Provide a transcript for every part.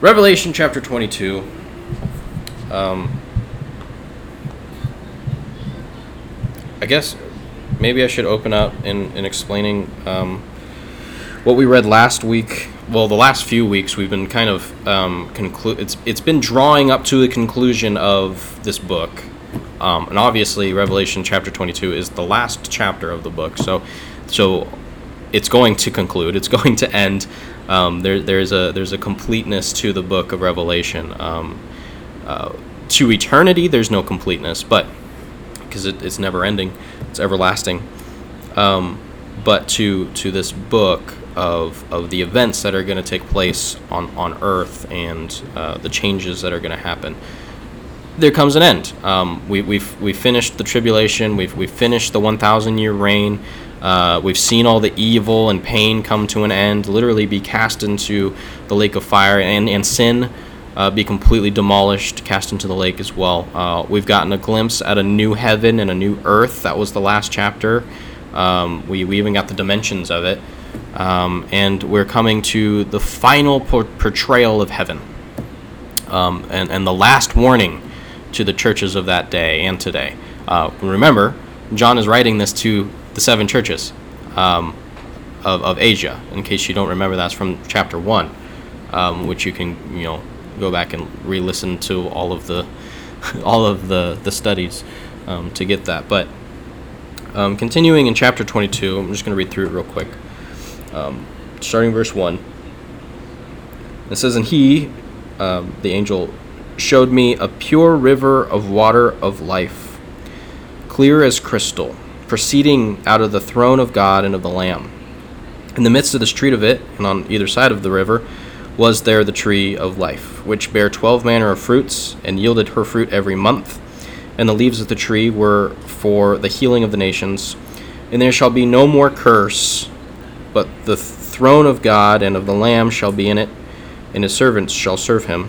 Revelation chapter 22. Um, I guess maybe I should open up in, in explaining um, what we read last week. Well, the last few weeks we've been kind of um, conclu- It's it's been drawing up to the conclusion of this book, um, and obviously Revelation chapter 22 is the last chapter of the book. So, so it's going to conclude. It's going to end. Um, there, there's a there's a completeness to the book of Revelation. Um, uh, to eternity, there's no completeness, but because it, it's never ending, it's everlasting. Um, but to to this book of of the events that are going to take place on on Earth and uh, the changes that are going to happen, there comes an end. Um, we, we've we finished the tribulation. We've we finished the 1,000 year reign. Uh, we've seen all the evil and pain come to an end, literally be cast into the lake of fire, and, and sin uh, be completely demolished, cast into the lake as well. Uh, we've gotten a glimpse at a new heaven and a new earth. That was the last chapter. Um, we, we even got the dimensions of it. Um, and we're coming to the final por- portrayal of heaven um, and, and the last warning to the churches of that day and today. Uh, remember, John is writing this to the seven churches um, of, of Asia, in case you don't remember that's from chapter 1, um, which you can, you know, go back and re-listen to all of the all of the the studies um, to get that. But um, continuing in chapter 22, I'm just going to read through it real quick. Um, starting verse one. It says, "And he, um, the angel, showed me a pure river of water of life, clear as crystal, proceeding out of the throne of God and of the Lamb." In the midst of the street of it, and on either side of the river, was there the tree of life, which bare twelve manner of fruits, and yielded her fruit every month. And the leaves of the tree were for the healing of the nations. And there shall be no more curse, but the throne of God and of the Lamb shall be in it, and his servants shall serve him.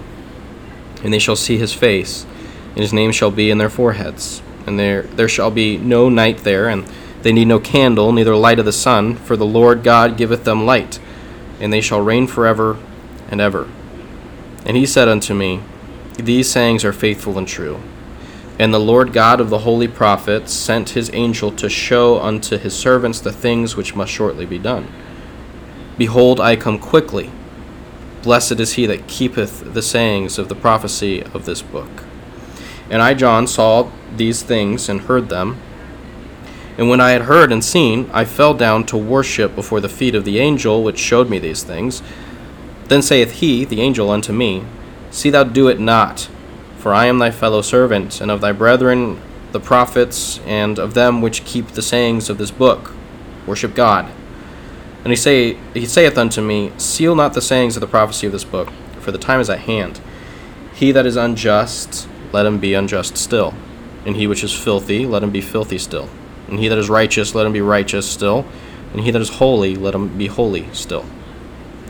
And they shall see his face, and his name shall be in their foreheads. And there there shall be no night there, and they need no candle, neither light of the sun, for the Lord God giveth them light, and they shall reign forever and ever. And he said unto me, These sayings are faithful and true. And the Lord God of the holy prophets sent his angel to show unto his servants the things which must shortly be done. Behold, I come quickly. Blessed is he that keepeth the sayings of the prophecy of this book. And I, John, saw these things and heard them. And when I had heard and seen, I fell down to worship before the feet of the angel which showed me these things. Then saith he, the angel, unto me, See thou do it not, for I am thy fellow servant, and of thy brethren the prophets, and of them which keep the sayings of this book. Worship God. And he say he saith unto me, Seal not the sayings of the prophecy of this book, for the time is at hand. He that is unjust, let him be unjust still. And he which is filthy, let him be filthy still. And he that is righteous, let him be righteous still. And he that is holy, let him be holy still.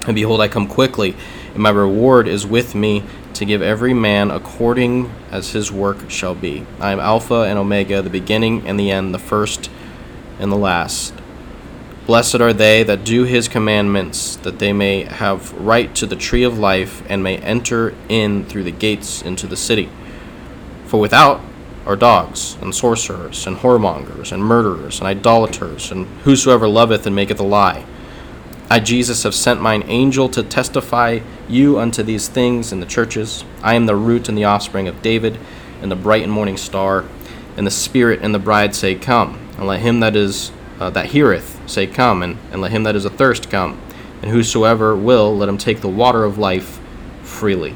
And behold, I come quickly, and my reward is with me to give every man according as his work shall be. I am Alpha and Omega, the beginning and the end, the first and the last. Blessed are they that do his commandments, that they may have right to the tree of life, and may enter in through the gates into the city. For without are dogs, and sorcerers, and whoremongers, and murderers, and idolaters, and whosoever loveth and maketh a lie. I, Jesus, have sent mine angel to testify you unto these things in the churches. I am the root and the offspring of David, and the bright and morning star. And the Spirit and the bride say, Come. And let him that is uh, that heareth say, Come. And, and let him that is athirst come. And whosoever will, let him take the water of life freely.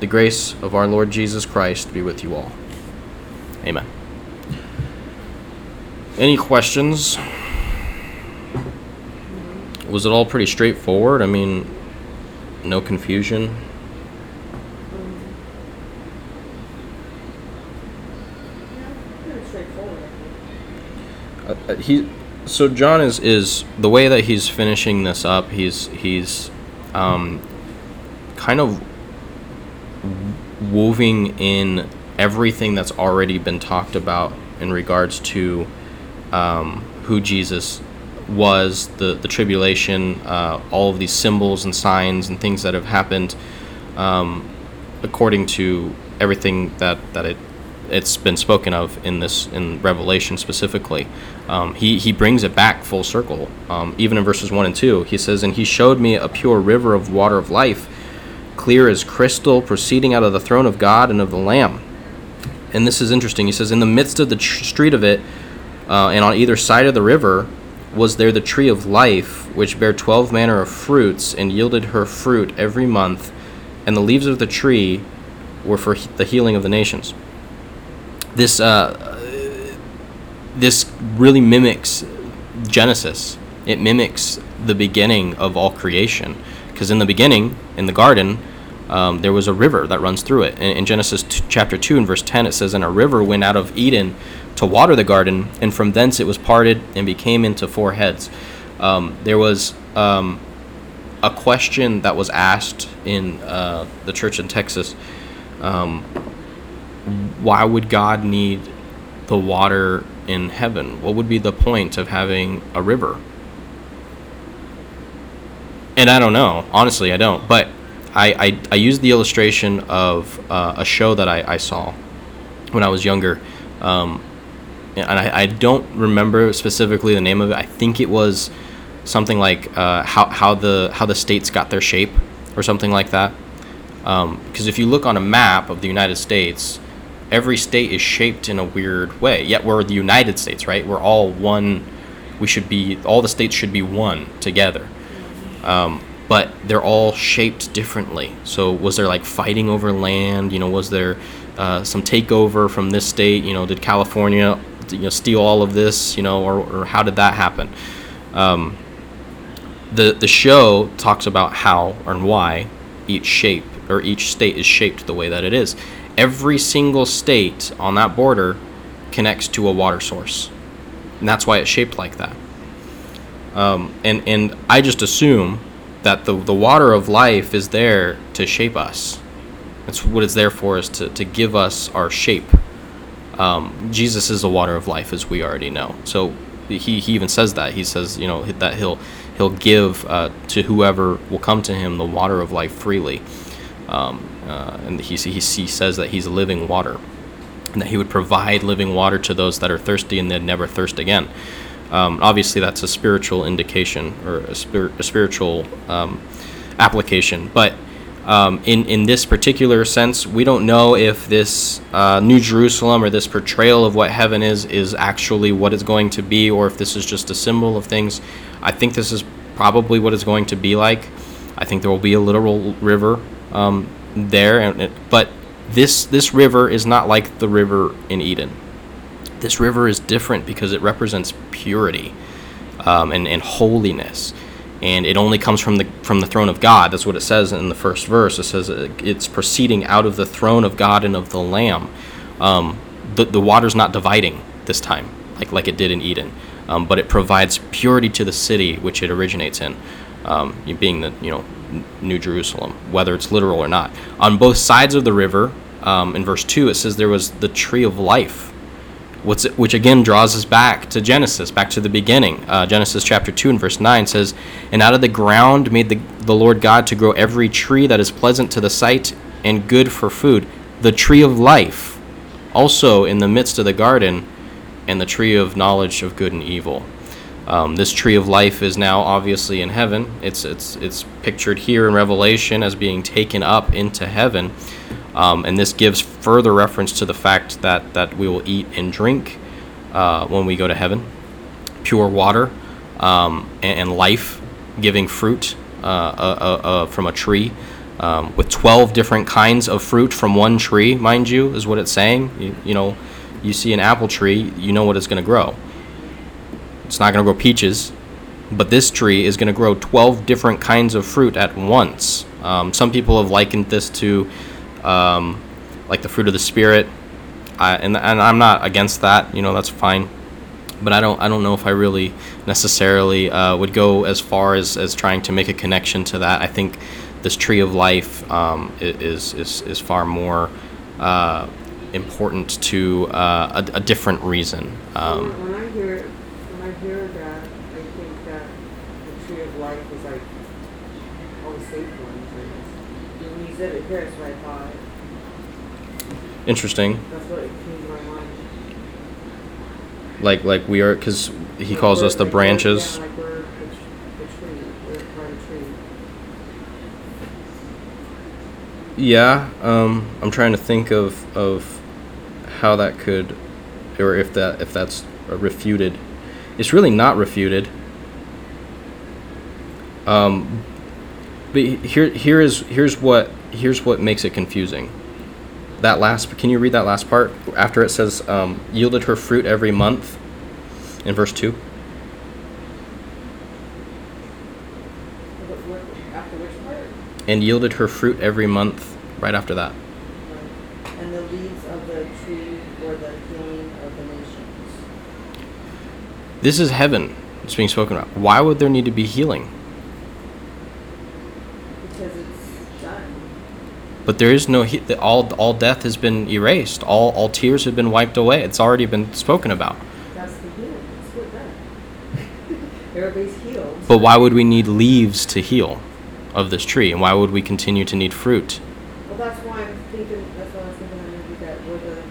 The grace of our Lord Jesus Christ be with you all. Amen. Any questions? Was it all pretty straightforward? I mean, no confusion? He so John is is the way that he's finishing this up he's he's um, kind of weaving in everything that's already been talked about in regards to um, who Jesus was, the the tribulation, uh, all of these symbols and signs and things that have happened, um, according to everything that that it it's been spoken of in this in Revelation specifically. Um, he he brings it back full circle. Um, even in verses one and two, he says, "And he showed me a pure river of water of life, clear as crystal, proceeding out of the throne of God and of the Lamb." And this is interesting. He says, "In the midst of the tr- street of it, uh, and on either side of the river." Was there the tree of life, which bare twelve manner of fruits, and yielded her fruit every month, and the leaves of the tree were for the healing of the nations this uh, this really mimics Genesis. It mimics the beginning of all creation, because in the beginning, in the garden, um, there was a river that runs through it. In, in Genesis t- chapter two and verse ten, it says, "And a river went out of Eden to water the garden, and from thence it was parted and became into four heads." Um, there was um, a question that was asked in uh, the church in Texas um, why would God need the water in heaven? What would be the point of having a river? And I don't know. Honestly, I don't. But I, I, I used the illustration of uh, a show that I, I saw when I was younger. Um, and I, I don't remember specifically the name of it. I think it was something like uh, how, how the how the states got their shape or something like that. Because um, if you look on a map of the United States, every state is shaped in a weird way. Yet we're the United States, right? We're all one. We should be all the states should be one together. Um, but they're all shaped differently. So was there like fighting over land? You know, was there uh, some takeover from this state? You know, did California you know steal all of this? You know, or, or how did that happen? Um, the the show talks about how and why each shape or each state is shaped the way that it is every single state on that border connects to a water source. And that's why it's shaped like that. Um, and, and I just assume that the, the water of life is there to shape us. That's what it's there for, is to, to give us our shape. Um, Jesus is the water of life, as we already know. So he, he even says that. He says, you know, that he'll, he'll give uh, to whoever will come to him the water of life freely. Um, uh, and he, he, he says that he's living water, and that he would provide living water to those that are thirsty and they'd never thirst again. Um, obviously, that's a spiritual indication or a, spir- a spiritual um, application. But um, in, in this particular sense, we don't know if this uh, New Jerusalem or this portrayal of what heaven is is actually what it's going to be, or if this is just a symbol of things. I think this is probably what it's going to be like. I think there will be a literal river um, there, and but this this river is not like the river in Eden. This river is different because it represents purity um, and and holiness, and it only comes from the from the throne of God. That's what it says in the first verse. It says it's proceeding out of the throne of God and of the Lamb. Um, the the water's not dividing this time like like it did in Eden, um, but it provides purity to the city which it originates in, um, being the you know New Jerusalem, whether it's literal or not. On both sides of the river, um, in verse 2, it says there was the tree of life, which, which again draws us back to Genesis, back to the beginning. Uh, Genesis chapter 2 and verse 9 says, And out of the ground made the, the Lord God to grow every tree that is pleasant to the sight and good for food, the tree of life, also in the midst of the garden, and the tree of knowledge of good and evil. Um, this tree of life is now obviously in heaven. It's it's it's pictured here in Revelation as being taken up into heaven, um, and this gives further reference to the fact that that we will eat and drink uh, when we go to heaven, pure water um, and, and life-giving fruit uh, uh, uh, from a tree. Um, with 12 different kinds of fruit from one tree, mind you, is what it's saying. You, you know, you see an apple tree, you know what it's going to grow. It's not going to grow peaches, but this tree is going to grow 12 different kinds of fruit at once. Um, some people have likened this to um, like the fruit of the spirit, and, and I'm not against that. You know, that's fine. but I don't I don't know if I really necessarily uh, would go as far as, as trying to make a connection to that. I think this tree of life um, is, is is far more uh, important to uh, a, a, different reason. Um, when, when I hear when I hear that, I think that the tree of life is like all the safe ones. When you said it here, I. Interesting. That's what it came to my mind. Like like we are because he like calls us the like branches. Yeah, like we're the, the tree. We're part of tree. Yeah, um, I'm trying to think of of how that could, or if that if that's refuted. It's really not refuted. Um, but here here is here's what here's what makes it confusing. That last can you read that last part after it says um, yielded her fruit every month in verse two. And yielded her fruit every month right after that. And the leaves of the tree were the healing of the nations. This is heaven. It's being spoken about. Why would there need to be healing? Because it's done. But there is no he- all. All death has been erased. All all tears have been wiped away. It's already been spoken about. That's the healing. That's what done. Everybody's healed. But why would we need leaves to heal of this tree, and why would we continue to need fruit? Well, that's why I'm thinking. That's why I was thinking maybe that we're the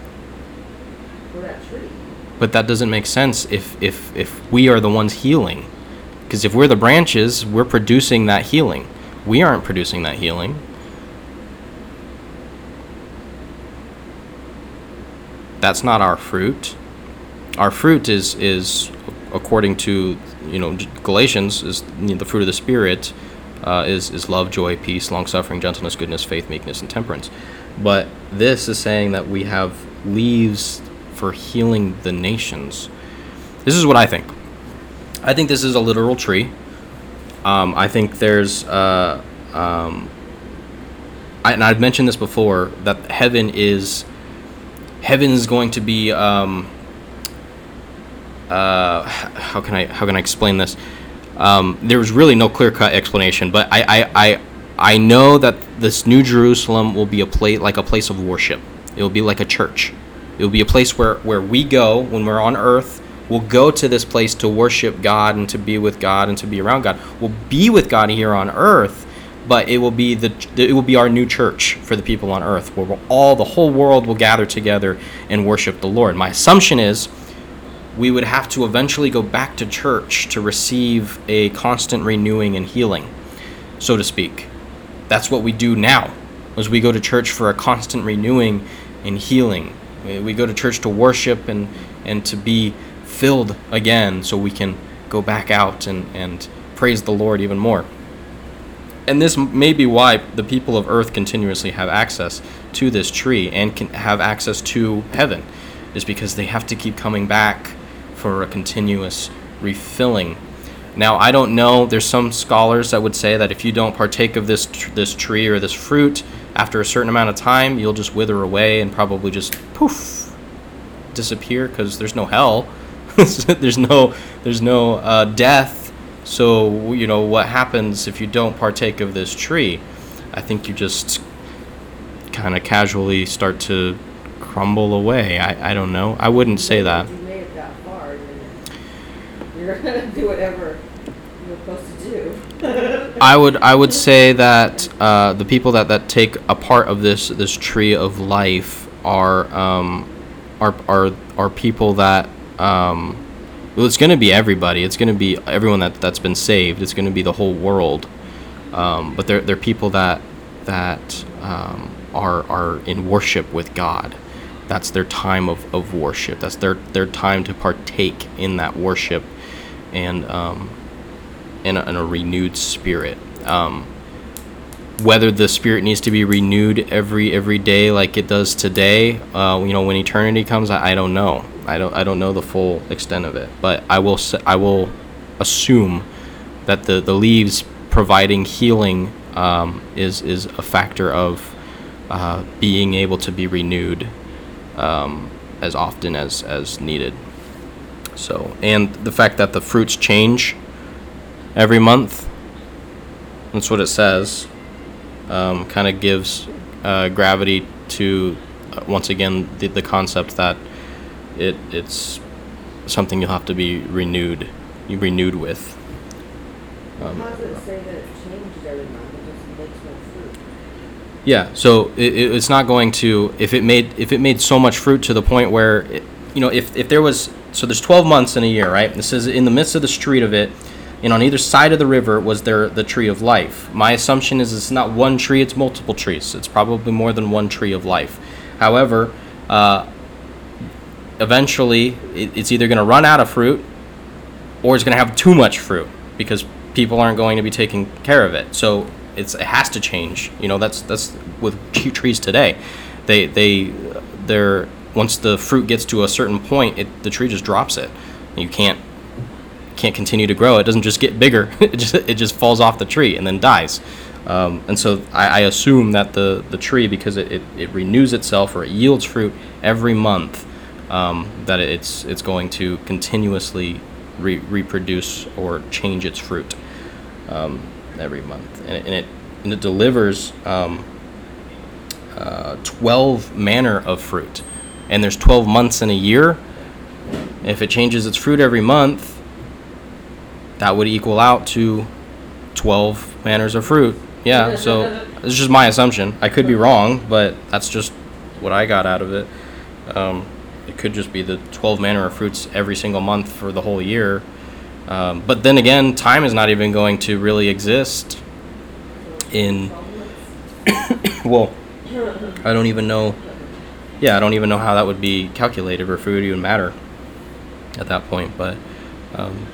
we're that tree. But that doesn't make sense if if if we are the ones healing, because if we're the branches, we're producing that healing. We aren't producing that healing. That's not our fruit. Our fruit is is according to you know Galatians is you know, the fruit of the spirit uh, is is love, joy, peace, long suffering, gentleness, goodness, faith, meekness, and temperance. But this is saying that we have leaves for healing the nations. This is what I think. I think this is a literal tree. Um, I think there's, uh, um, I, and I've mentioned this before that heaven is, heaven is going to be. Um, uh, how can I how can I explain this? Um, there was really no clear cut explanation, but I, I, I, I know that this New Jerusalem will be a place like a place of worship. It will be like a church. It will be a place where, where we go when we're on earth. We'll go to this place to worship God and to be with God and to be around God. We'll be with God here on earth, but it will be the it will be our new church for the people on earth, where all the whole world will gather together and worship the Lord. My assumption is we would have to eventually go back to church to receive a constant renewing and healing, so to speak. That's what we do now, as we go to church for a constant renewing and healing. We go to church to worship and, and to be filled again so we can go back out and, and praise the Lord even more. And this may be why the people of earth continuously have access to this tree and can have access to heaven, is because they have to keep coming back for a continuous refilling. Now, I don't know. There's some scholars that would say that if you don't partake of this tr- this tree or this fruit after a certain amount of time, you'll just wither away and probably just poof disappear because there's no hell. there's no there's no uh, death. So you know what happens if you don't partake of this tree? I think you just kind of casually start to crumble away. I, I don't know. I wouldn't say that you're gonna do whatever you're supposed to do. I would I would say that uh, the people that, that take a part of this this tree of life are um, are are are people that um, well it's going to be everybody. It's going to be everyone that that's been saved. It's going to be the whole world. Um, but they're they're people that that um, are are in worship with God. That's their time of, of worship. That's their their time to partake in that worship and um, in, a, in a renewed spirit. Um, whether the spirit needs to be renewed every every day like it does today, uh, you know, when eternity comes, I, I don't know. I don't I don't know the full extent of it, but I will I will assume that the, the leaves providing healing um, is is a factor of uh, being able to be renewed um, as often as as needed. So, and the fact that the fruits change every month, that's what it says, um, kind of gives uh, gravity to, uh, once again, the, the concept that it it's something you'll have to be renewed, you renewed with. Um, How does it say that it changes every month? It just makes no fruit. Yeah, so it, it, it's not going to if it made if it made so much fruit to the point where it, you know if, if there was so there's 12 months in a year, right? This is in the midst of the street of it, and on either side of the river was there the tree of life. My assumption is it's not one tree; it's multiple trees. It's probably more than one tree of life. However, uh, eventually it, it's either going to run out of fruit or it's going to have too much fruit because people aren't going to be taking care of it. So it's it has to change. You know, that's that's with trees today. They they they're once the fruit gets to a certain point, it the tree just drops it. You can't can't continue to grow. It doesn't just get bigger. it just it just falls off the tree and then dies. Um, and so I, I assume that the, the tree, because it, it, it renews itself or it yields fruit every month, um, that it's it's going to continuously re- reproduce or change its fruit um, every month, and it, and it and it delivers um, uh, twelve manner of fruit, and there's twelve months in a year. If it changes its fruit every month, that would equal out to twelve manners of fruit. Yeah, so it's just my assumption. I could be wrong, but that's just what I got out of it. Um, it could just be the 12 manner of fruits every single month for the whole year. Um, but then again, time is not even going to really exist in. well, I don't even know. Yeah, I don't even know how that would be calculated or if it would even matter at that point. But, um,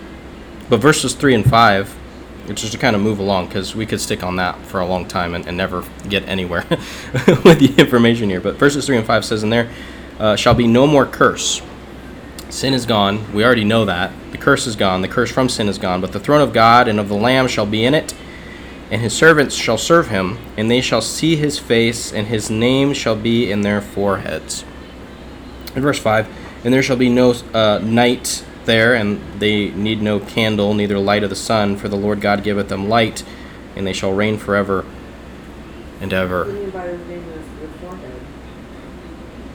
but verses three and five, it's just to kind of move along because we could stick on that for a long time and, and never get anywhere with the information here. But verses three and five says in there, uh, shall be no more curse. Sin is gone. We already know that. The curse is gone. The curse from sin is gone. But the throne of God and of the Lamb shall be in it, and his servants shall serve him, and they shall see his face, and his name shall be in their foreheads. In verse 5 And there shall be no uh, night there, and they need no candle, neither light of the sun, for the Lord God giveth them light, and they shall reign forever and ever. do you mean by the name of the forehead?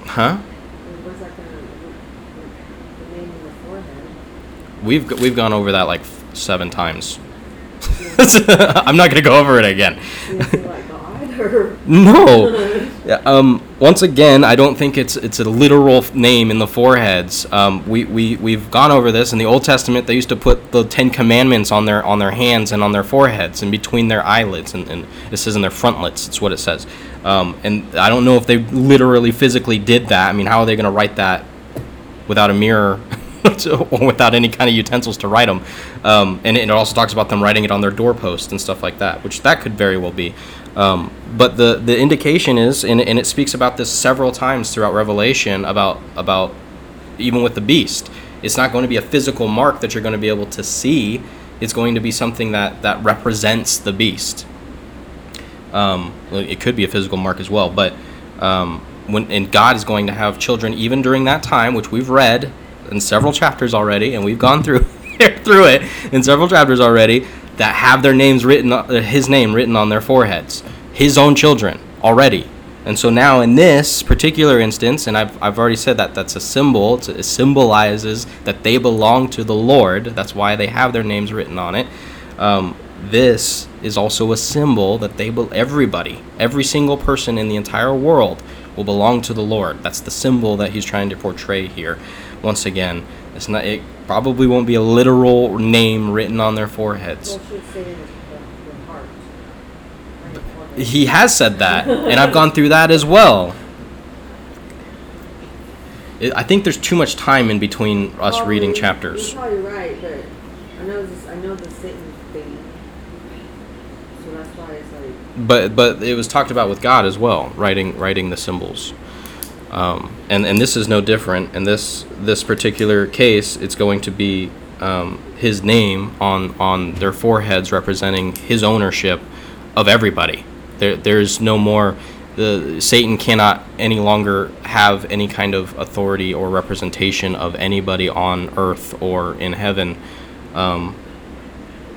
Huh? And What's that gonna, the name in the forehead? We've we've gone over that like seven times. I'm not gonna go over it again. Is it like God or? No. Yeah, um, once again, I don't think it's it's a literal name in the foreheads. Um, we, we we've gone over this in the Old Testament. They used to put the Ten Commandments on their on their hands and on their foreheads and between their eyelids, and, and it says in their frontlets. It's what it says. Um, and I don't know if they literally physically did that. I mean, how are they going to write that without a mirror or without any kind of utensils to write them. Um, and it also talks about them writing it on their doorpost and stuff like that, which that could very well be. Um, but the, the indication is, and, and it speaks about this several times throughout Revelation about about even with the beast, it's not going to be a physical mark that you're going to be able to see. It's going to be something that that represents the beast. Um, it could be a physical mark as well, but um, when and God is going to have children even during that time, which we've read in several chapters already, and we've gone through through it in several chapters already that have their names written, uh, His name written on their foreheads, His own children already. And so now in this particular instance, and I've, I've already said that that's a symbol, it symbolizes that they belong to the Lord. That's why they have their names written on it. Um, this is also a symbol that they will everybody every single person in the entire world will belong to the lord that's the symbol that he's trying to portray here once again it's not it probably won't be a literal name written on their foreheads he has said that and i've gone through that as well it, i think there's too much time in between us reading chapters You're probably right, but I know this. I know the Satan thing. So that's why it's like. but but it was talked about with God as well, writing writing the symbols, um, and and this is no different. In this this particular case, it's going to be um, His name on on their foreheads, representing His ownership of everybody. There there's no more the Satan cannot any longer have any kind of authority or representation of anybody on earth or in heaven. Um,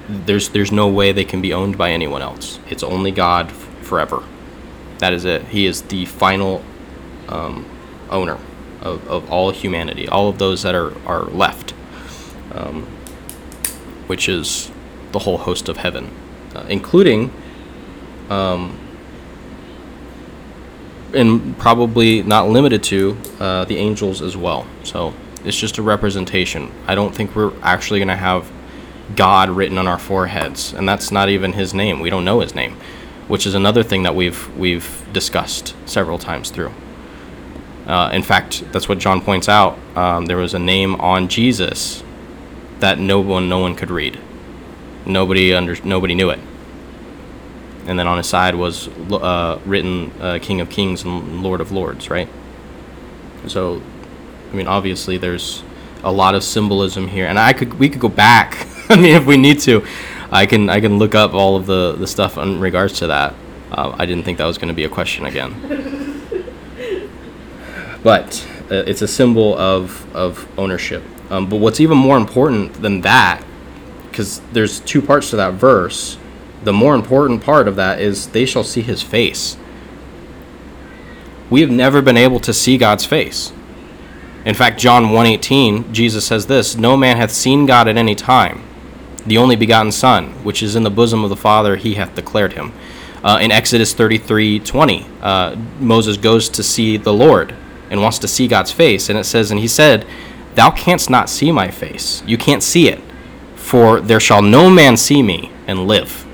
there's there's no way they can be owned by anyone else. It's only God f- forever. That is it. He is the final um, owner of, of all humanity, all of those that are, are left, um, which is the whole host of heaven, uh, including um, and probably not limited to uh, the angels as well. So it's just a representation. I don't think we're actually going to have God written on our foreheads, and that's not even His name. We don't know His name, which is another thing that we've we've discussed several times through. Uh, in fact, that's what John points out. Um, there was a name on Jesus that no one no one could read. Nobody under nobody knew it and then on his side was uh, written uh, King of Kings and Lord of Lords, right? So, I mean, obviously there's a lot of symbolism here, and I could we could go back. I mean, if we need to, I can I can look up all of the the stuff in regards to that. Uh, I didn't think that was going to be a question again, but uh, it's a symbol of of ownership. Um, but what's even more important than that, because there's two parts to that verse the more important part of that is they shall see his face. We have never been able to see God's face. In fact, John 1:18, Jesus says this, "No man hath seen God at any time. The only begotten Son, which is in the bosom of the Father, he hath declared him." Uh, in Exodus 33:20, uh, Moses goes to see the Lord and wants to see God's face, and it says, "And he said, Thou canst not see my face. You can't see it, for there shall no man see me and live."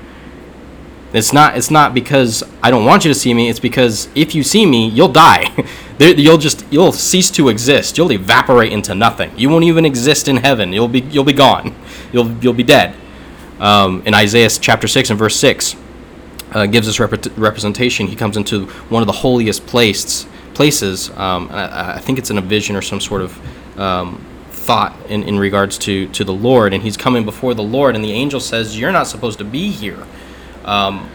It's not. It's not because I don't want you to see me. It's because if you see me, you'll die. you'll just you'll cease to exist. You'll evaporate into nothing. You won't even exist in heaven. You'll be you'll be gone. You'll you'll be dead. Um, in Isaiah chapter six and verse six, uh, gives us rep- representation. He comes into one of the holiest places. Places. Um, I, I, think it's in a vision or some sort of um, thought in, in regards to to the Lord, and he's coming before the Lord, and the angel says, "You're not supposed to be here." um,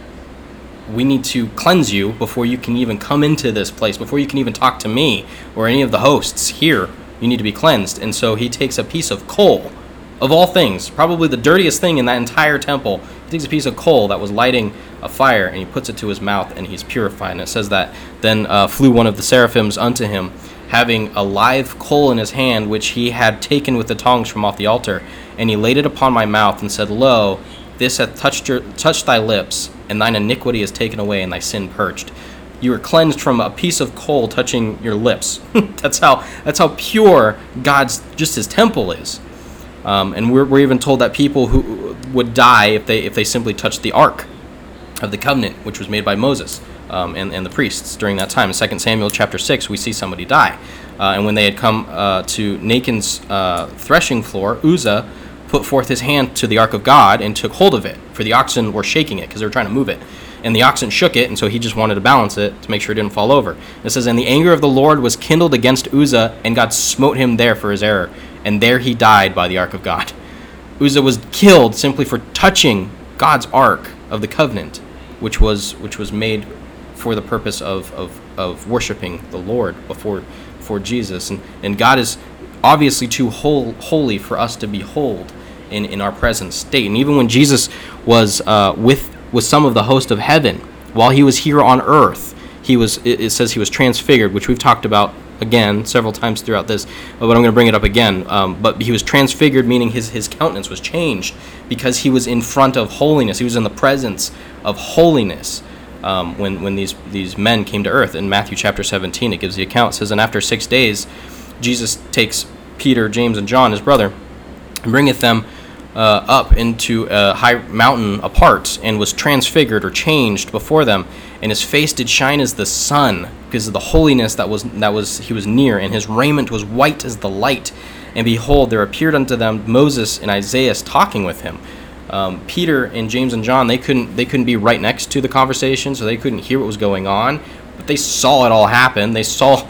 we need to cleanse you before you can even come into this place, before you can even talk to me or any of the hosts here. You need to be cleansed. And so he takes a piece of coal, of all things, probably the dirtiest thing in that entire temple. Takes a piece of coal that was lighting a fire and he puts it to his mouth and he's purified. And it says that then uh, flew one of the seraphims unto him, having a live coal in his hand, which he had taken with the tongs from off the altar. And he laid it upon my mouth and said, Lo, this hath touched your touched thy lips, and thine iniquity is taken away, and thy sin purged. You are cleansed from a piece of coal touching your lips. that's how that's how pure God's just His temple is. Um, and we're, we're even told that people who would die if they if they simply touched the ark of the covenant, which was made by Moses um, and, and the priests during that time. In 2 Samuel chapter 6, we see somebody die. Uh, and when they had come uh, to Nachon's uh, threshing floor, Uzzah put forth his hand to the ark of God and took hold of it, for the oxen were shaking it because they were trying to move it. And the oxen shook it, and so he just wanted to balance it to make sure it didn't fall over. It says, And the anger of the Lord was kindled against Uzzah, and God smote him there for his error. And there he died by the ark of God. Uzzah was killed simply for touching God's ark of the covenant, which was which was made for the purpose of, of, of worshiping the Lord before before Jesus. And, and God is obviously too whole, holy for us to behold in, in our present state. And even when Jesus was uh, with, with some of the host of heaven, while he was here on earth, he was, it, it says he was transfigured, which we've talked about again several times throughout this, but I'm going to bring it up again. Um, but he was transfigured, meaning his, his countenance was changed because he was in front of holiness. He was in the presence of holiness um, when, when these, these men came to earth. In Matthew chapter 17, it gives the account. It says, And after six days, Jesus takes Peter, James, and John, his brother, and bringeth them uh, up into a high mountain apart, and was transfigured or changed before them, and his face did shine as the sun, because of the holiness that was that was he was near, and his raiment was white as the light. And behold, there appeared unto them Moses and Isaiah talking with him. Um, Peter and James and John they couldn't they couldn't be right next to the conversation, so they couldn't hear what was going on, but they saw it all happen. They saw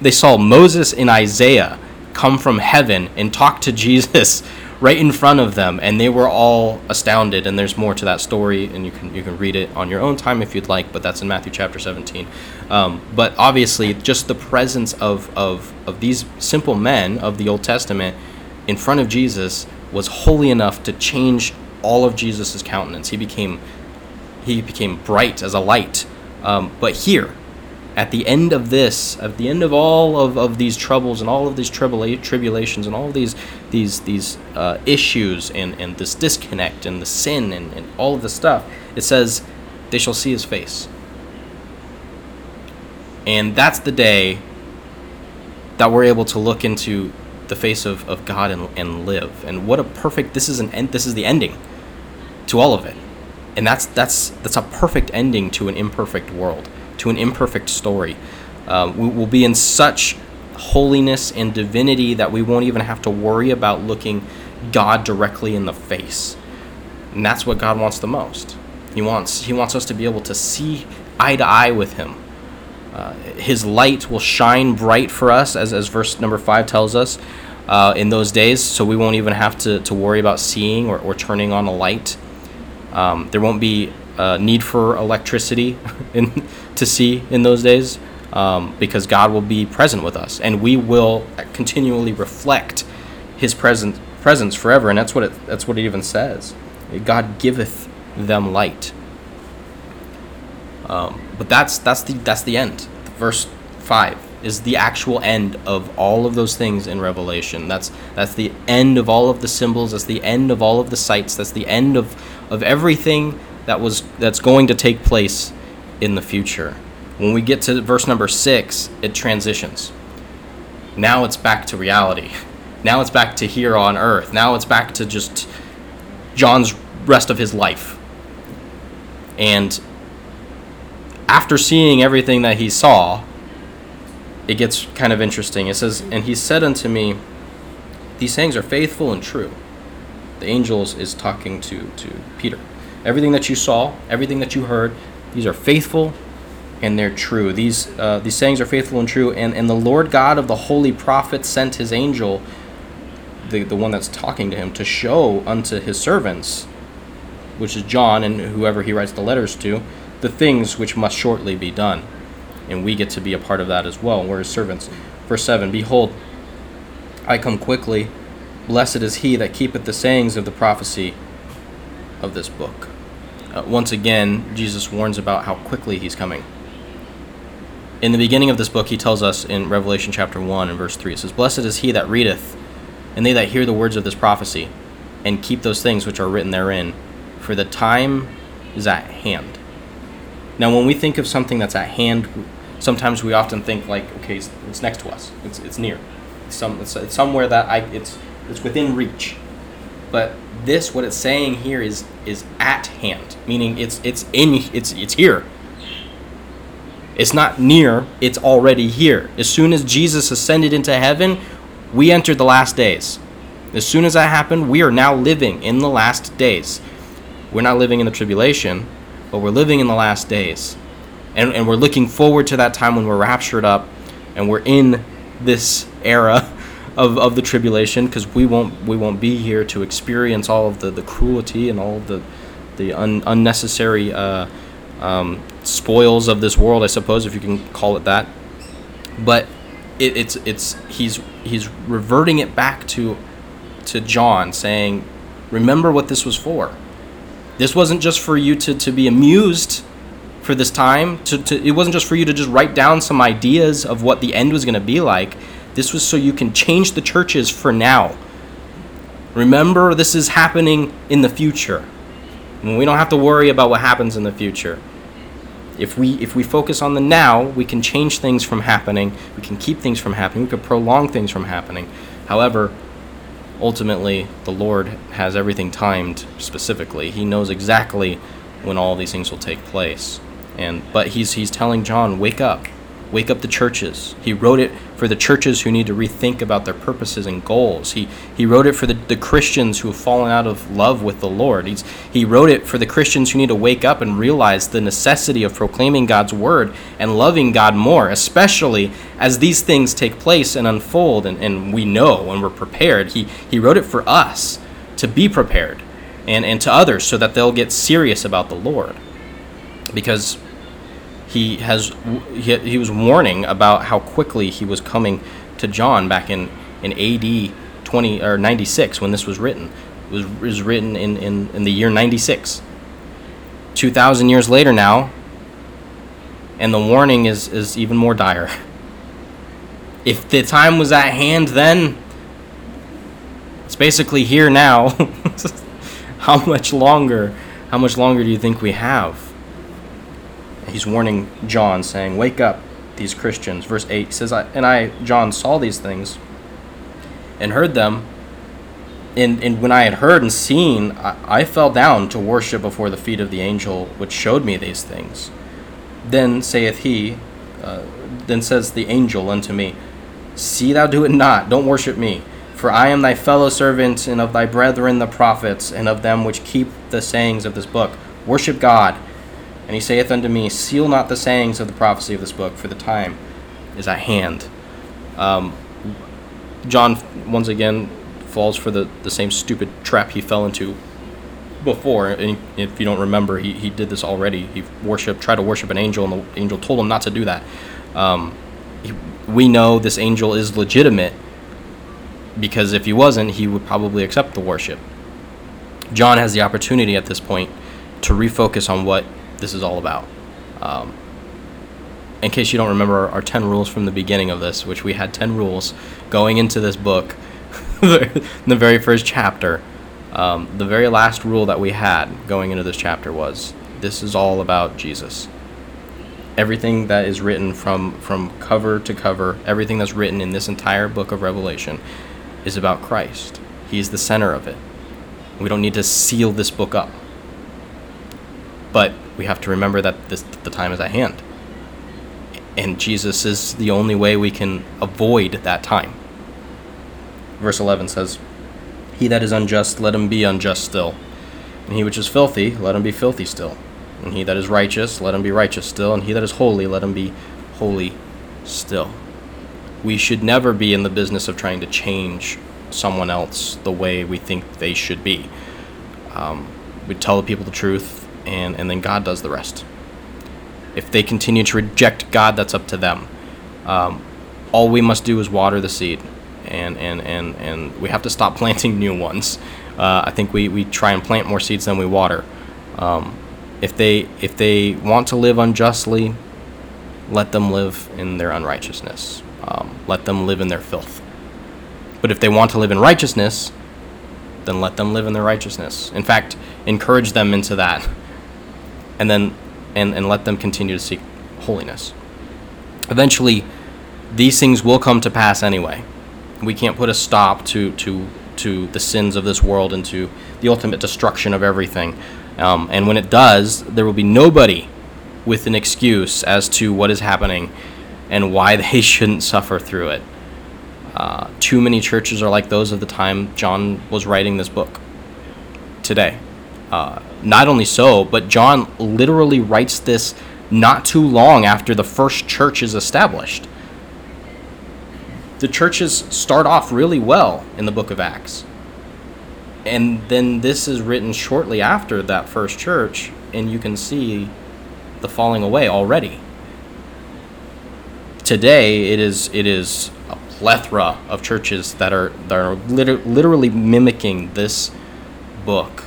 they saw Moses and Isaiah come from heaven and talk to Jesus right in front of them, and they were all astounded. And there's more to that story, and you can you can read it on your own time if you'd like. But that's in Matthew chapter 17. Um, but obviously, just the presence of of of these simple men of the Old Testament in front of Jesus was holy enough to change all of Jesus' countenance. He became he became bright as a light. Um, but here, at the end of this, at the end of all of, of these troubles and all of these tribula- tribulations and all of these these these uh, issues and, and this disconnect and the sin and, and all of the stuff, it says, they shall see his face. And that's the day that we're able to look into the face of, of God and, and live. And what a perfect this is an end this is the ending to all of it. And that's that's that's a perfect ending to an imperfect world to an imperfect story. Uh, we will be in such holiness and divinity that we won't even have to worry about looking God directly in the face. And that's what God wants the most. He wants he wants us to be able to see eye to eye with him. Uh, his light will shine bright for us, as, as verse number five tells us, uh, in those days, so we won't even have to, to worry about seeing or, or turning on a light. Um, there won't be a need for electricity in, to see in those days um, because God will be present with us and we will continually reflect his presence presence forever and that's what it that's what it even says. God giveth them light. Um, but that's that's the that's the end. Verse 5 is the actual end of all of those things in revelation. That's that's the end of all of the symbols that's the end of all of the sights that's the end of of everything that was that's going to take place in the future. When we get to verse number six, it transitions. Now it's back to reality. Now it's back to here on earth. Now it's back to just John's rest of his life. And after seeing everything that he saw, it gets kind of interesting. It says, And he said unto me, These sayings are faithful and true. The angels is talking to, to Peter. Everything that you saw, everything that you heard, these are faithful and they're true. These uh, these sayings are faithful and true. And, and the Lord God of the holy prophets sent his angel, the, the one that's talking to him, to show unto his servants, which is John and whoever he writes the letters to, the things which must shortly be done. And we get to be a part of that as well. We're his servants. Verse 7 Behold, I come quickly. Blessed is he that keepeth the sayings of the prophecy of this book. Uh, once again, Jesus warns about how quickly he's coming. In the beginning of this book, he tells us in Revelation chapter 1 and verse 3, it says, Blessed is he that readeth, and they that hear the words of this prophecy, and keep those things which are written therein, for the time is at hand. Now, when we think of something that's at hand, sometimes we often think like, okay, it's, next to us, it's, it's near, it's, some, it's, it's somewhere that I, it's, it's within reach. But this what it's saying here is is at hand meaning it's it's in it's it's here it's not near it's already here. As soon as jesus ascended into heaven we entered the last days. As soon as that happened we are now living in the last days. We're not living in the tribulation but we're living in the last days. And, and we're looking forward to that time when we're raptured up and we're in this era of, of the tribulation because we won't we won't be here to experience all of the, the cruelty and all of the the un, unnecessary uh, um, spoils of this world, I suppose, if you can call it that. But it, it's it's he's he's reverting it back to to John, saying, "Remember what this was for. This wasn't just for you to, to be amused for this time. To, to it wasn't just for you to just write down some ideas of what the end was going to be like. This was so you can change the churches for now. Remember, this is happening in the future. And we don't have to worry about what happens in the future. If we if we focus on the now, we can change things from happening. We can keep things from happening. We can prolong things from happening. However, ultimately, the Lord has everything timed specifically. He knows exactly when all these things will take place. And but he's he's telling John, wake up. Wake up the churches. He wrote it for the churches who need to rethink about their purposes and goals. He, he wrote it for the, the Christians who have fallen out of love with the Lord. He's, he wrote it for the Christians who need to wake up and realize the necessity of proclaiming God's word and loving God more, especially as these things take place and unfold and, and we know when we're prepared. He, he wrote it for us to be prepared and, and to others so that they'll get serious about the Lord. Because he has he, he was warning about how quickly he was coming to John back in, in AD 20 or 96 when this was written. It was, it was written in, in, in the year 96. 2,000 years later now, and the warning is, is even more dire. If the time was at hand then, it's basically here now. how much longer? How much longer do you think we have? He's warning John, saying, Wake up, these Christians. Verse 8 says, And I, John, saw these things and heard them. And, and when I had heard and seen, I, I fell down to worship before the feet of the angel which showed me these things. Then saith he, uh, then says the angel unto me, See thou do it not, don't worship me. For I am thy fellow servant, and of thy brethren the prophets, and of them which keep the sayings of this book. Worship God. And he saith unto me, Seal not the sayings of the prophecy of this book, for the time is at hand. Um, John, once again, falls for the, the same stupid trap he fell into before. And if you don't remember, he, he did this already. He worshiped, tried to worship an angel, and the angel told him not to do that. Um, he, we know this angel is legitimate because if he wasn't, he would probably accept the worship. John has the opportunity at this point to refocus on what this is all about. Um, in case you don't remember our 10 rules from the beginning of this, which we had 10 rules going into this book, in the very first chapter, um, the very last rule that we had going into this chapter was this is all about Jesus. Everything that is written from, from cover to cover, everything that's written in this entire book of Revelation is about Christ. He's the center of it. We don't need to seal this book up. But we have to remember that this, the time is at hand. And Jesus is the only way we can avoid that time. Verse 11 says, He that is unjust, let him be unjust still. And he which is filthy, let him be filthy still. And he that is righteous, let him be righteous still. And he that is holy, let him be holy still. We should never be in the business of trying to change someone else the way we think they should be. Um, we tell the people the truth, and, and then God does the rest. If they continue to reject God, that's up to them. Um, all we must do is water the seed, and, and, and, and we have to stop planting new ones. Uh, I think we, we try and plant more seeds than we water. Um, if they if they want to live unjustly, let them live in their unrighteousness. Um, let them live in their filth. But if they want to live in righteousness, then let them live in their righteousness. In fact, encourage them into that and then and, and let them continue to seek holiness. Eventually, these things will come to pass anyway. We can't put a stop to to to the sins of this world and to the ultimate destruction of everything. Um, and when it does, there will be nobody with an excuse as to what is happening and why they shouldn't suffer through it. Uh, too many churches are like those of the time John was writing this book today. Uh, not only so, but John literally writes this not too long after the first church is established. The churches start off really well in the book of Acts. And then this is written shortly after that first church, and you can see the falling away already. Today, it is it is a plethora of churches that are that are liter- literally mimicking this book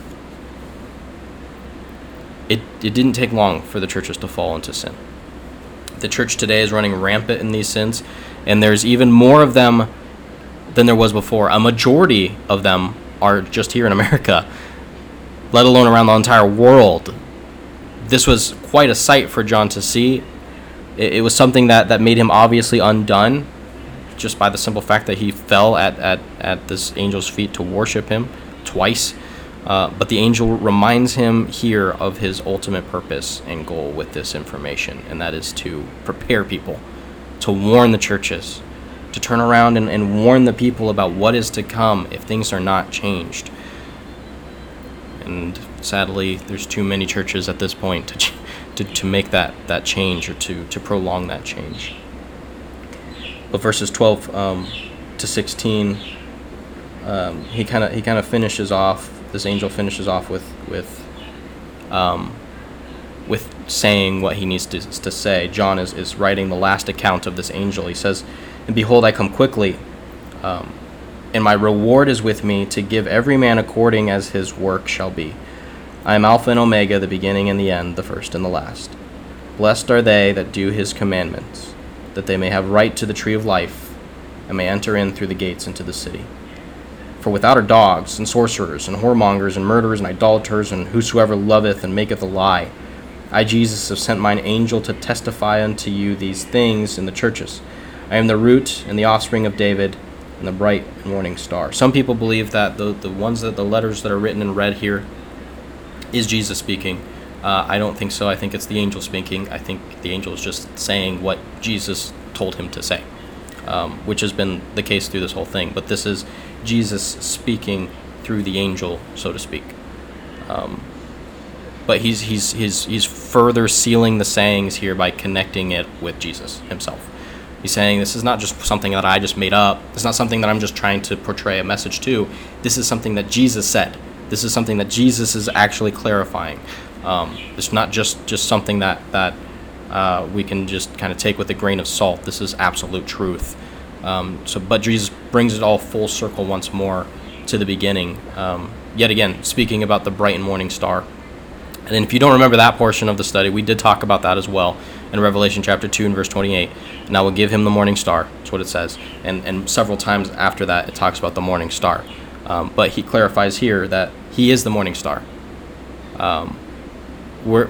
it, it didn't take long for the churches to fall into sin. The church today is running rampant in these sins, and there's even more of them than there was before. A majority of them are just here in America, let alone around the entire world. This was quite a sight for John to see. It, it was something that, that made him obviously undone just by the simple fact that he fell at, at, at this angel's feet to worship him twice. Uh, but the angel reminds him here of his ultimate purpose and goal with this information, and that is to prepare people, to warn the churches, to turn around and, and warn the people about what is to come if things are not changed. And sadly, there's too many churches at this point to, to, to make that, that change or to, to prolong that change. But verses 12 um, to 16 um, he kind of he kind of finishes off. This angel finishes off with with um, with saying what he needs to, to say. John is, is writing the last account of this angel. He says, "And behold, I come quickly, um, and my reward is with me to give every man according as his work shall be. I am Alpha and Omega, the beginning and the end, the first and the last. Blessed are they that do his commandments, that they may have right to the tree of life, and may enter in through the gates into the city." For without are dogs, and sorcerers, and whoremongers, and murderers, and idolaters, and whosoever loveth and maketh a lie. I, Jesus, have sent mine angel to testify unto you these things in the churches. I am the root and the offspring of David, and the bright morning star. Some people believe that the, the ones that the letters that are written in red here is Jesus speaking. Uh, I don't think so. I think it's the angel speaking. I think the angel is just saying what Jesus told him to say, um, which has been the case through this whole thing. But this is Jesus speaking through the angel, so to speak. Um, but he's he's he's he's further sealing the sayings here by connecting it with Jesus himself. He's saying this is not just something that I just made up. It's not something that I'm just trying to portray a message to. This is something that Jesus said. This is something that Jesus is actually clarifying. Um, it's not just just something that that uh, we can just kind of take with a grain of salt. This is absolute truth. Um, so, but Jesus brings it all full circle once more to the beginning. Um, yet again, speaking about the bright and morning star. And if you don't remember that portion of the study, we did talk about that as well in Revelation chapter 2 and verse 28. And I will give him the morning star. That's what it says. And, and several times after that, it talks about the morning star. Um, but he clarifies here that he is the morning star. Um, we're,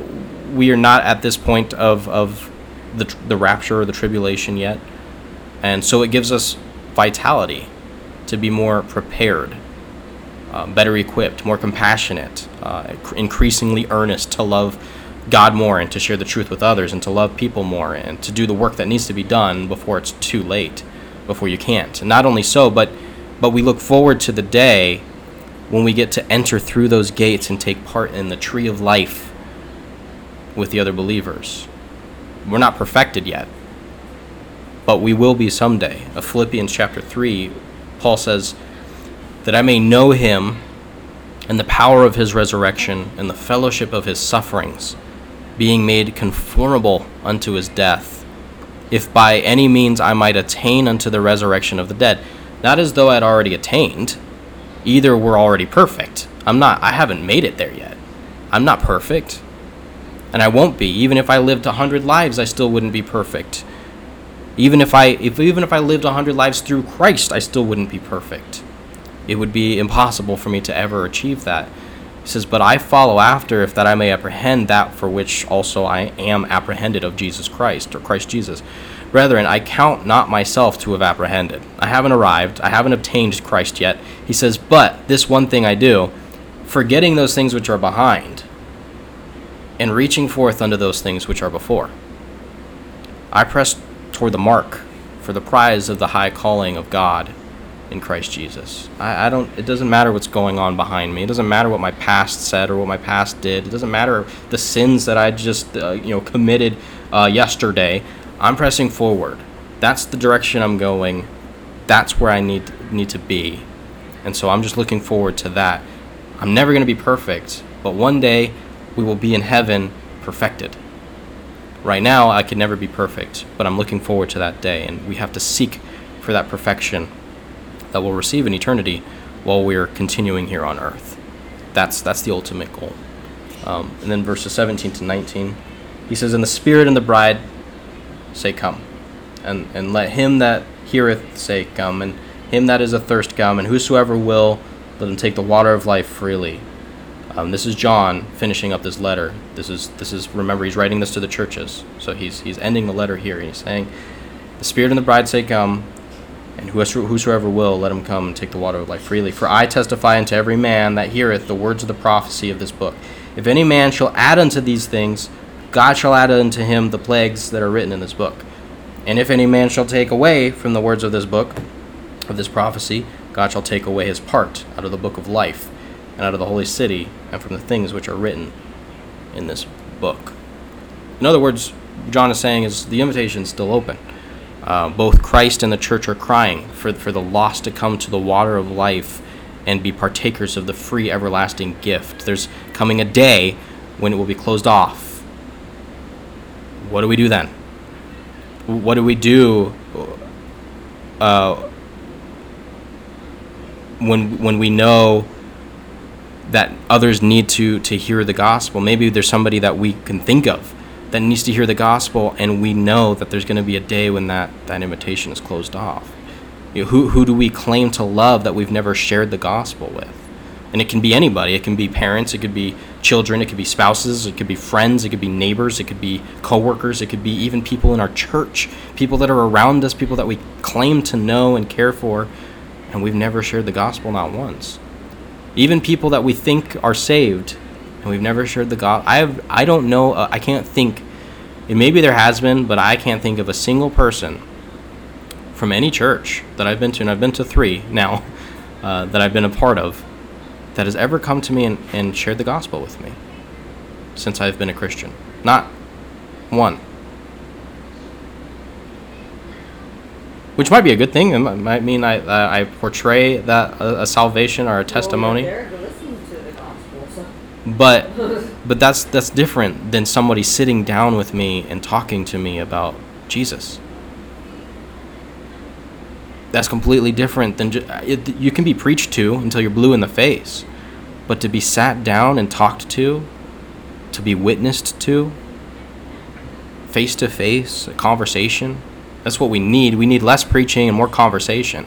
we are not at this point of, of the, the rapture or the tribulation yet. And so it gives us vitality to be more prepared, uh, better equipped, more compassionate, uh, increasingly earnest to love God more and to share the truth with others and to love people more and to do the work that needs to be done before it's too late, before you can't. And not only so, but but we look forward to the day when we get to enter through those gates and take part in the tree of life with the other believers. We're not perfected yet, but we will be someday. Of Philippians chapter 3, Paul says, That I may know him and the power of his resurrection and the fellowship of his sufferings, being made conformable unto his death, if by any means I might attain unto the resurrection of the dead. Not as though I'd already attained, either we're already perfect. I'm not, I haven't made it there yet. I'm not perfect. And I won't be. Even if I lived a hundred lives, I still wouldn't be perfect. Even if I if even if I lived a hundred lives through Christ, I still wouldn't be perfect. It would be impossible for me to ever achieve that. He says, But I follow after, if that I may apprehend that for which also I am apprehended of Jesus Christ, or Christ Jesus. Brethren, I count not myself to have apprehended. I haven't arrived, I haven't obtained Christ yet. He says, But this one thing I do, forgetting those things which are behind, and reaching forth unto those things which are before. I press toward the mark for the prize of the high calling of God in Christ Jesus. I, I, don't. It doesn't matter what's going on behind me. It doesn't matter what my past said or what my past did. It doesn't matter the sins that I just uh, you know committed uh, yesterday. I'm pressing forward. That's the direction I'm going. That's where I need need to be, and so I'm just looking forward to that. I'm never going to be perfect, but one day we will be in heaven perfected. Right now, I can never be perfect, but I'm looking forward to that day, and we have to seek for that perfection that we'll receive in eternity while we're continuing here on earth. That's, that's the ultimate goal. Um, and then verses 17 to 19, he says, And the Spirit and the bride say, Come. And, and let him that heareth say, Come. And him that is athirst come. And whosoever will, let him take the water of life freely. Um, this is John finishing up this letter. This is this is remember he's writing this to the churches, so he's he's ending the letter here. He's saying, "The Spirit and the bride say, Come, and whosoever will, let him come and take the water of life freely. For I testify unto every man that heareth the words of the prophecy of this book. If any man shall add unto these things, God shall add unto him the plagues that are written in this book. And if any man shall take away from the words of this book, of this prophecy, God shall take away his part out of the book of life and out of the holy city, and from the things which are written in this book. In other words, John is saying is the invitation is still open. Uh, both Christ and the church are crying for, for the lost to come to the water of life and be partakers of the free everlasting gift. There's coming a day when it will be closed off. What do we do then? What do we do uh, when when we know that others need to to hear the gospel? Maybe there's somebody that we can think of that needs to hear the gospel, and we know that there's going to be a day when that that invitation is closed off. You know, who who do we claim to love that we've never shared the gospel with? And it can be anybody. It can be parents. It could be children. It could be spouses. It could be friends. It could be neighbors. It could be coworkers. It could be even people in our church, people that are around us, people that we claim to know and care for, and we've never shared the gospel not once. Even people that we think are saved, and we've never shared the gospel. I have. I don't know. Uh, I can't think. And maybe there has been, but I can't think of a single person from any church that I've been to, and I've been to three now uh, that I've been a part of, that has ever come to me and, and shared the gospel with me since I've been a Christian. Not one. Which might be a good thing. It might mean I, uh, I portray that a, a, salvation or a testimony. Well, gospel, so. But but that's that's different than somebody sitting down with me and talking to me about Jesus that's completely different than just, it, you can be preached to until you're blue in the face but to be sat down and talked to to be witnessed to face to face a conversation that's what we need we need less preaching and more conversation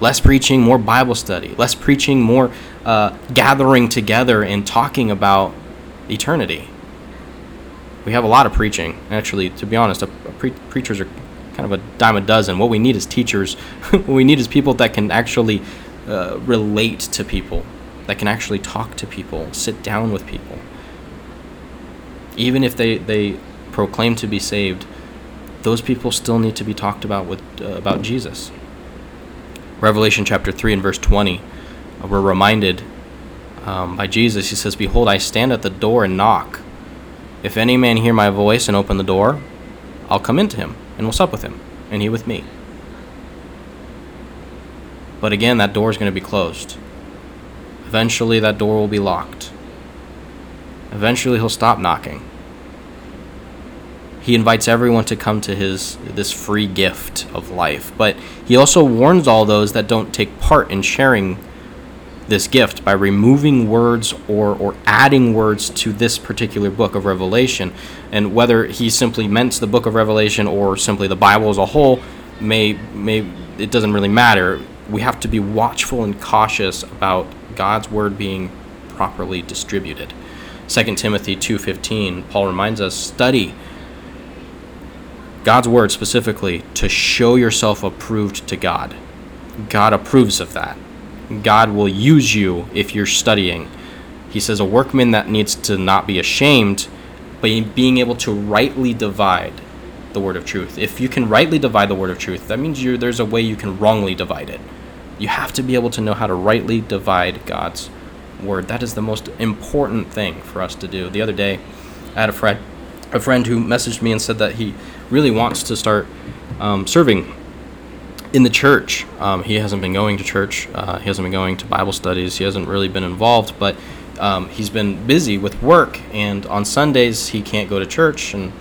less preaching more bible study less preaching more uh, gathering together and talking about eternity we have a lot of preaching actually to be honest a, a pre- preachers are kind of a dime a dozen. What we need is teachers. what we need is people that can actually uh, relate to people, that can actually talk to people, sit down with people. Even if they, they proclaim to be saved, those people still need to be talked about with uh, about Jesus. Revelation chapter 3 and verse 20, uh, we're reminded um, by Jesus. He says, Behold, I stand at the door and knock. If any man hear my voice and open the door, I'll come into him and will sup with him, and he with me. But again, that door is going to be closed. Eventually, that door will be locked. Eventually, he'll stop knocking. He invites everyone to come to his this free gift of life, but he also warns all those that don't take part in sharing this gift by removing words or, or adding words to this particular book of Revelation. And whether he simply meant the book of Revelation or simply the Bible as a whole, may, may it doesn't really matter. We have to be watchful and cautious about God's word being properly distributed. 2 Timothy 2:15, Paul reminds us, study God's word specifically to show yourself approved to God. God approves of that. God will use you if you're studying. He says, a workman that needs to not be ashamed, but being able to rightly divide the word of truth. If you can rightly divide the word of truth, that means there's a way you can wrongly divide it. You have to be able to know how to rightly divide God's word. That is the most important thing for us to do. The other day, I had a friend, a friend who messaged me and said that he really wants to start um, serving in the church. Um, he hasn't been going to church. Uh, he hasn't been going to Bible studies. He hasn't really been involved, but um, he's been busy with work. And on Sundays, he can't go to church. And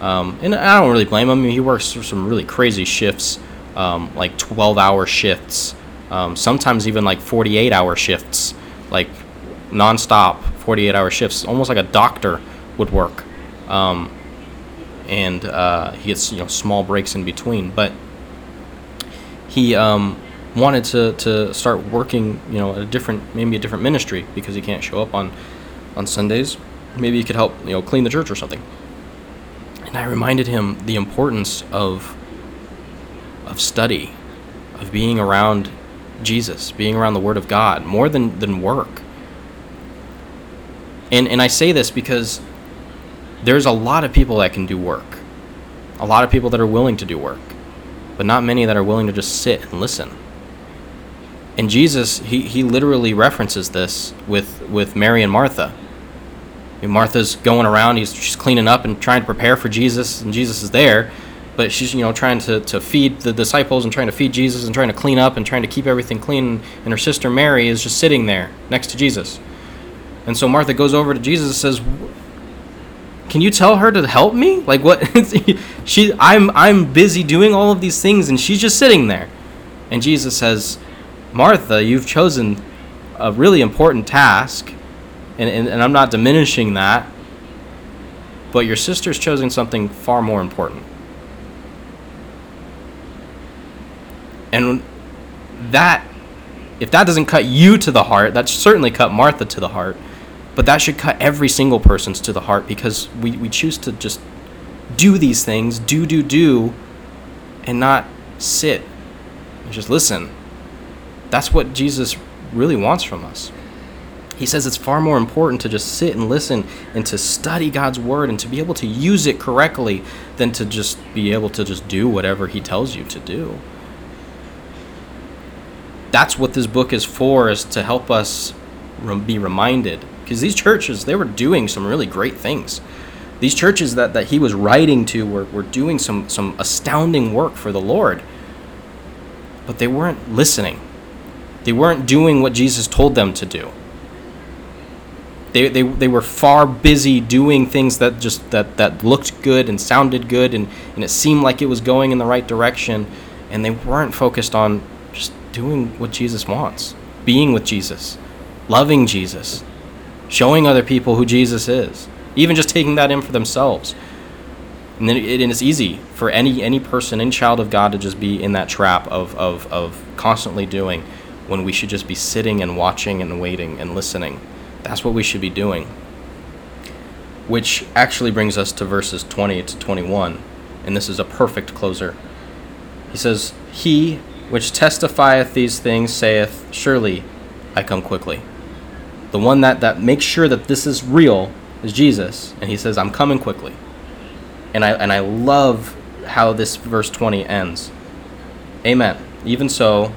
um, and I don't really blame him. I mean, he works some really crazy shifts, um, like 12-hour shifts, um, sometimes even like 48-hour shifts, like nonstop 48-hour shifts, almost like a doctor would work. Um, and uh, he gets you know small breaks in between, but he um, wanted to, to start working, you know, a different maybe a different ministry because he can't show up on on Sundays. Maybe he could help, you know, clean the church or something. And I reminded him the importance of of study, of being around Jesus, being around the Word of God, more than, than work. And and I say this because there's a lot of people that can do work. A lot of people that are willing to do work but not many that are willing to just sit and listen. And Jesus, he, he literally references this with, with Mary and Martha. Martha's going around, he's, she's cleaning up and trying to prepare for Jesus, and Jesus is there. But she's you know trying to, to feed the disciples and trying to feed jesus and trying to clean up and trying to keep everything clean and her sister mary is just sitting there next to jesus and so martha goes over to jesus and says can you tell her to help me? Like what? She i'm i'm busy doing all of these things and she's just sitting there. And jesus says martha you've chosen a really important task and, and, and i'm not diminishing that but your sister's chosen something far more important. And that if that doesn't cut you to the heart that certainly cut martha to the heart but that should cut every single person's to the heart because we, we choose to just do these things, do, do, do, and not sit and just listen. That's what Jesus really wants from us. He says it's far more important to just sit and listen and to study God's word and to be able to use it correctly than to just be able to just do whatever he tells you to do. That's what this book is for is to help us be reminded because these churches they were doing some really great things. These churches that, that he was writing to were, were doing some, some astounding work for the lord. But they weren't listening. They weren't doing what jesus told them to do. They, they, they were far busy doing things that just that, that looked good and sounded good and, and it seemed like it was going in the right direction. And they weren't focused on just doing what jesus wants being with jesus loving jesus showing other people who Jesus is, even just taking that in for themselves. And then it, it's easy for any any person, any child of God, to just be in that trap of, of, of constantly doing when we should just be sitting and watching and waiting and listening. That's what we should be doing. Which actually brings us to verses 20 to 21. And this is a perfect closer. He says, He which testifieth these things saith, Surely I come quickly the one that, that makes sure that this is real is Jesus. And he says, I'm coming quickly. And I, and I love how this verse 20 ends. Amen. Even so,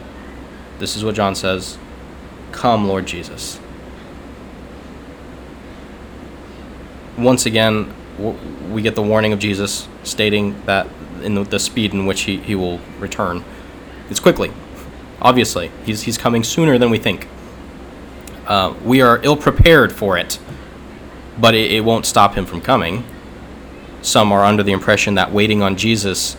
this is what John says Come, Lord Jesus. Once again, we get the warning of Jesus stating that in the, speed in which he, he will return. It's quickly, obviously. He's, he's coming sooner than we think. Uh, we are ill prepared for it, but it, it, won't stop him from coming. Some are under the impression that waiting on Jesus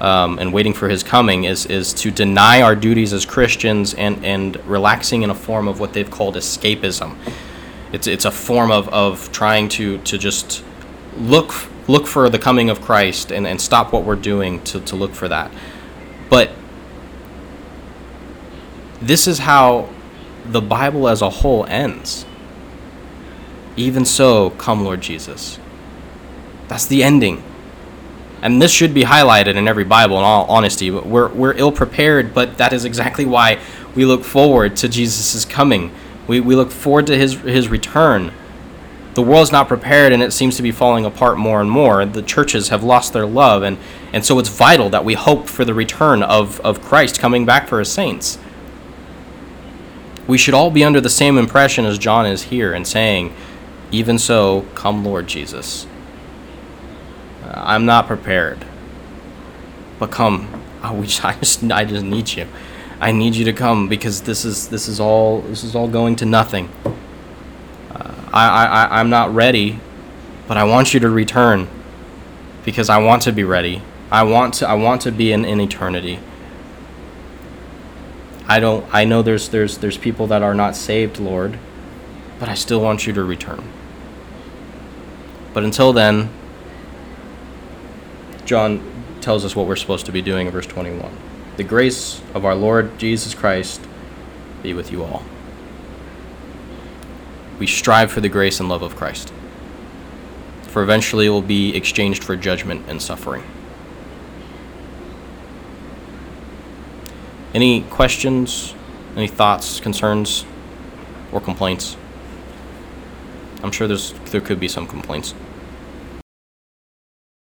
um, and waiting for his coming is, is to deny our duties as Christians and, and relaxing in a form of what they've called escapism. It's, it's a form of, of trying to, to just look, look for the coming of Christ and, and stop what we're doing to, to look for that. But this is how the Bible as a whole ends. Even so, come, Lord Jesus. That's the ending. And this should be highlighted in every Bible, in all honesty. We're, we're ill prepared, but that is exactly why we look forward to Jesus' coming. We, we look forward to his, his return. The world's not prepared, and it seems to be falling apart more and more. The churches have lost their love, and, and so it's vital that we hope for the return of, of Christ coming back for his saints we should all be under the same impression as John is here and saying, Even so, come, Lord Jesus. Uh, I'm not prepared. But come. I, wish, I, just, I just need you. I need you to come because this is this is all this is all going to nothing. Uh, I, I I'm not ready, but I want you to return because I want to be ready. I want to I want to be in, in eternity. I don't I know there's there's there's people that are not saved, Lord, but I still want you to return. But until then, John tells us what we're supposed to be doing in verse 21. The grace of our Lord Jesus Christ be with you all. We strive for the grace and love of Christ. For eventually it will be exchanged for judgment and suffering. Any questions, any thoughts, concerns, or complaints? I'm sure there's there could be some complaints.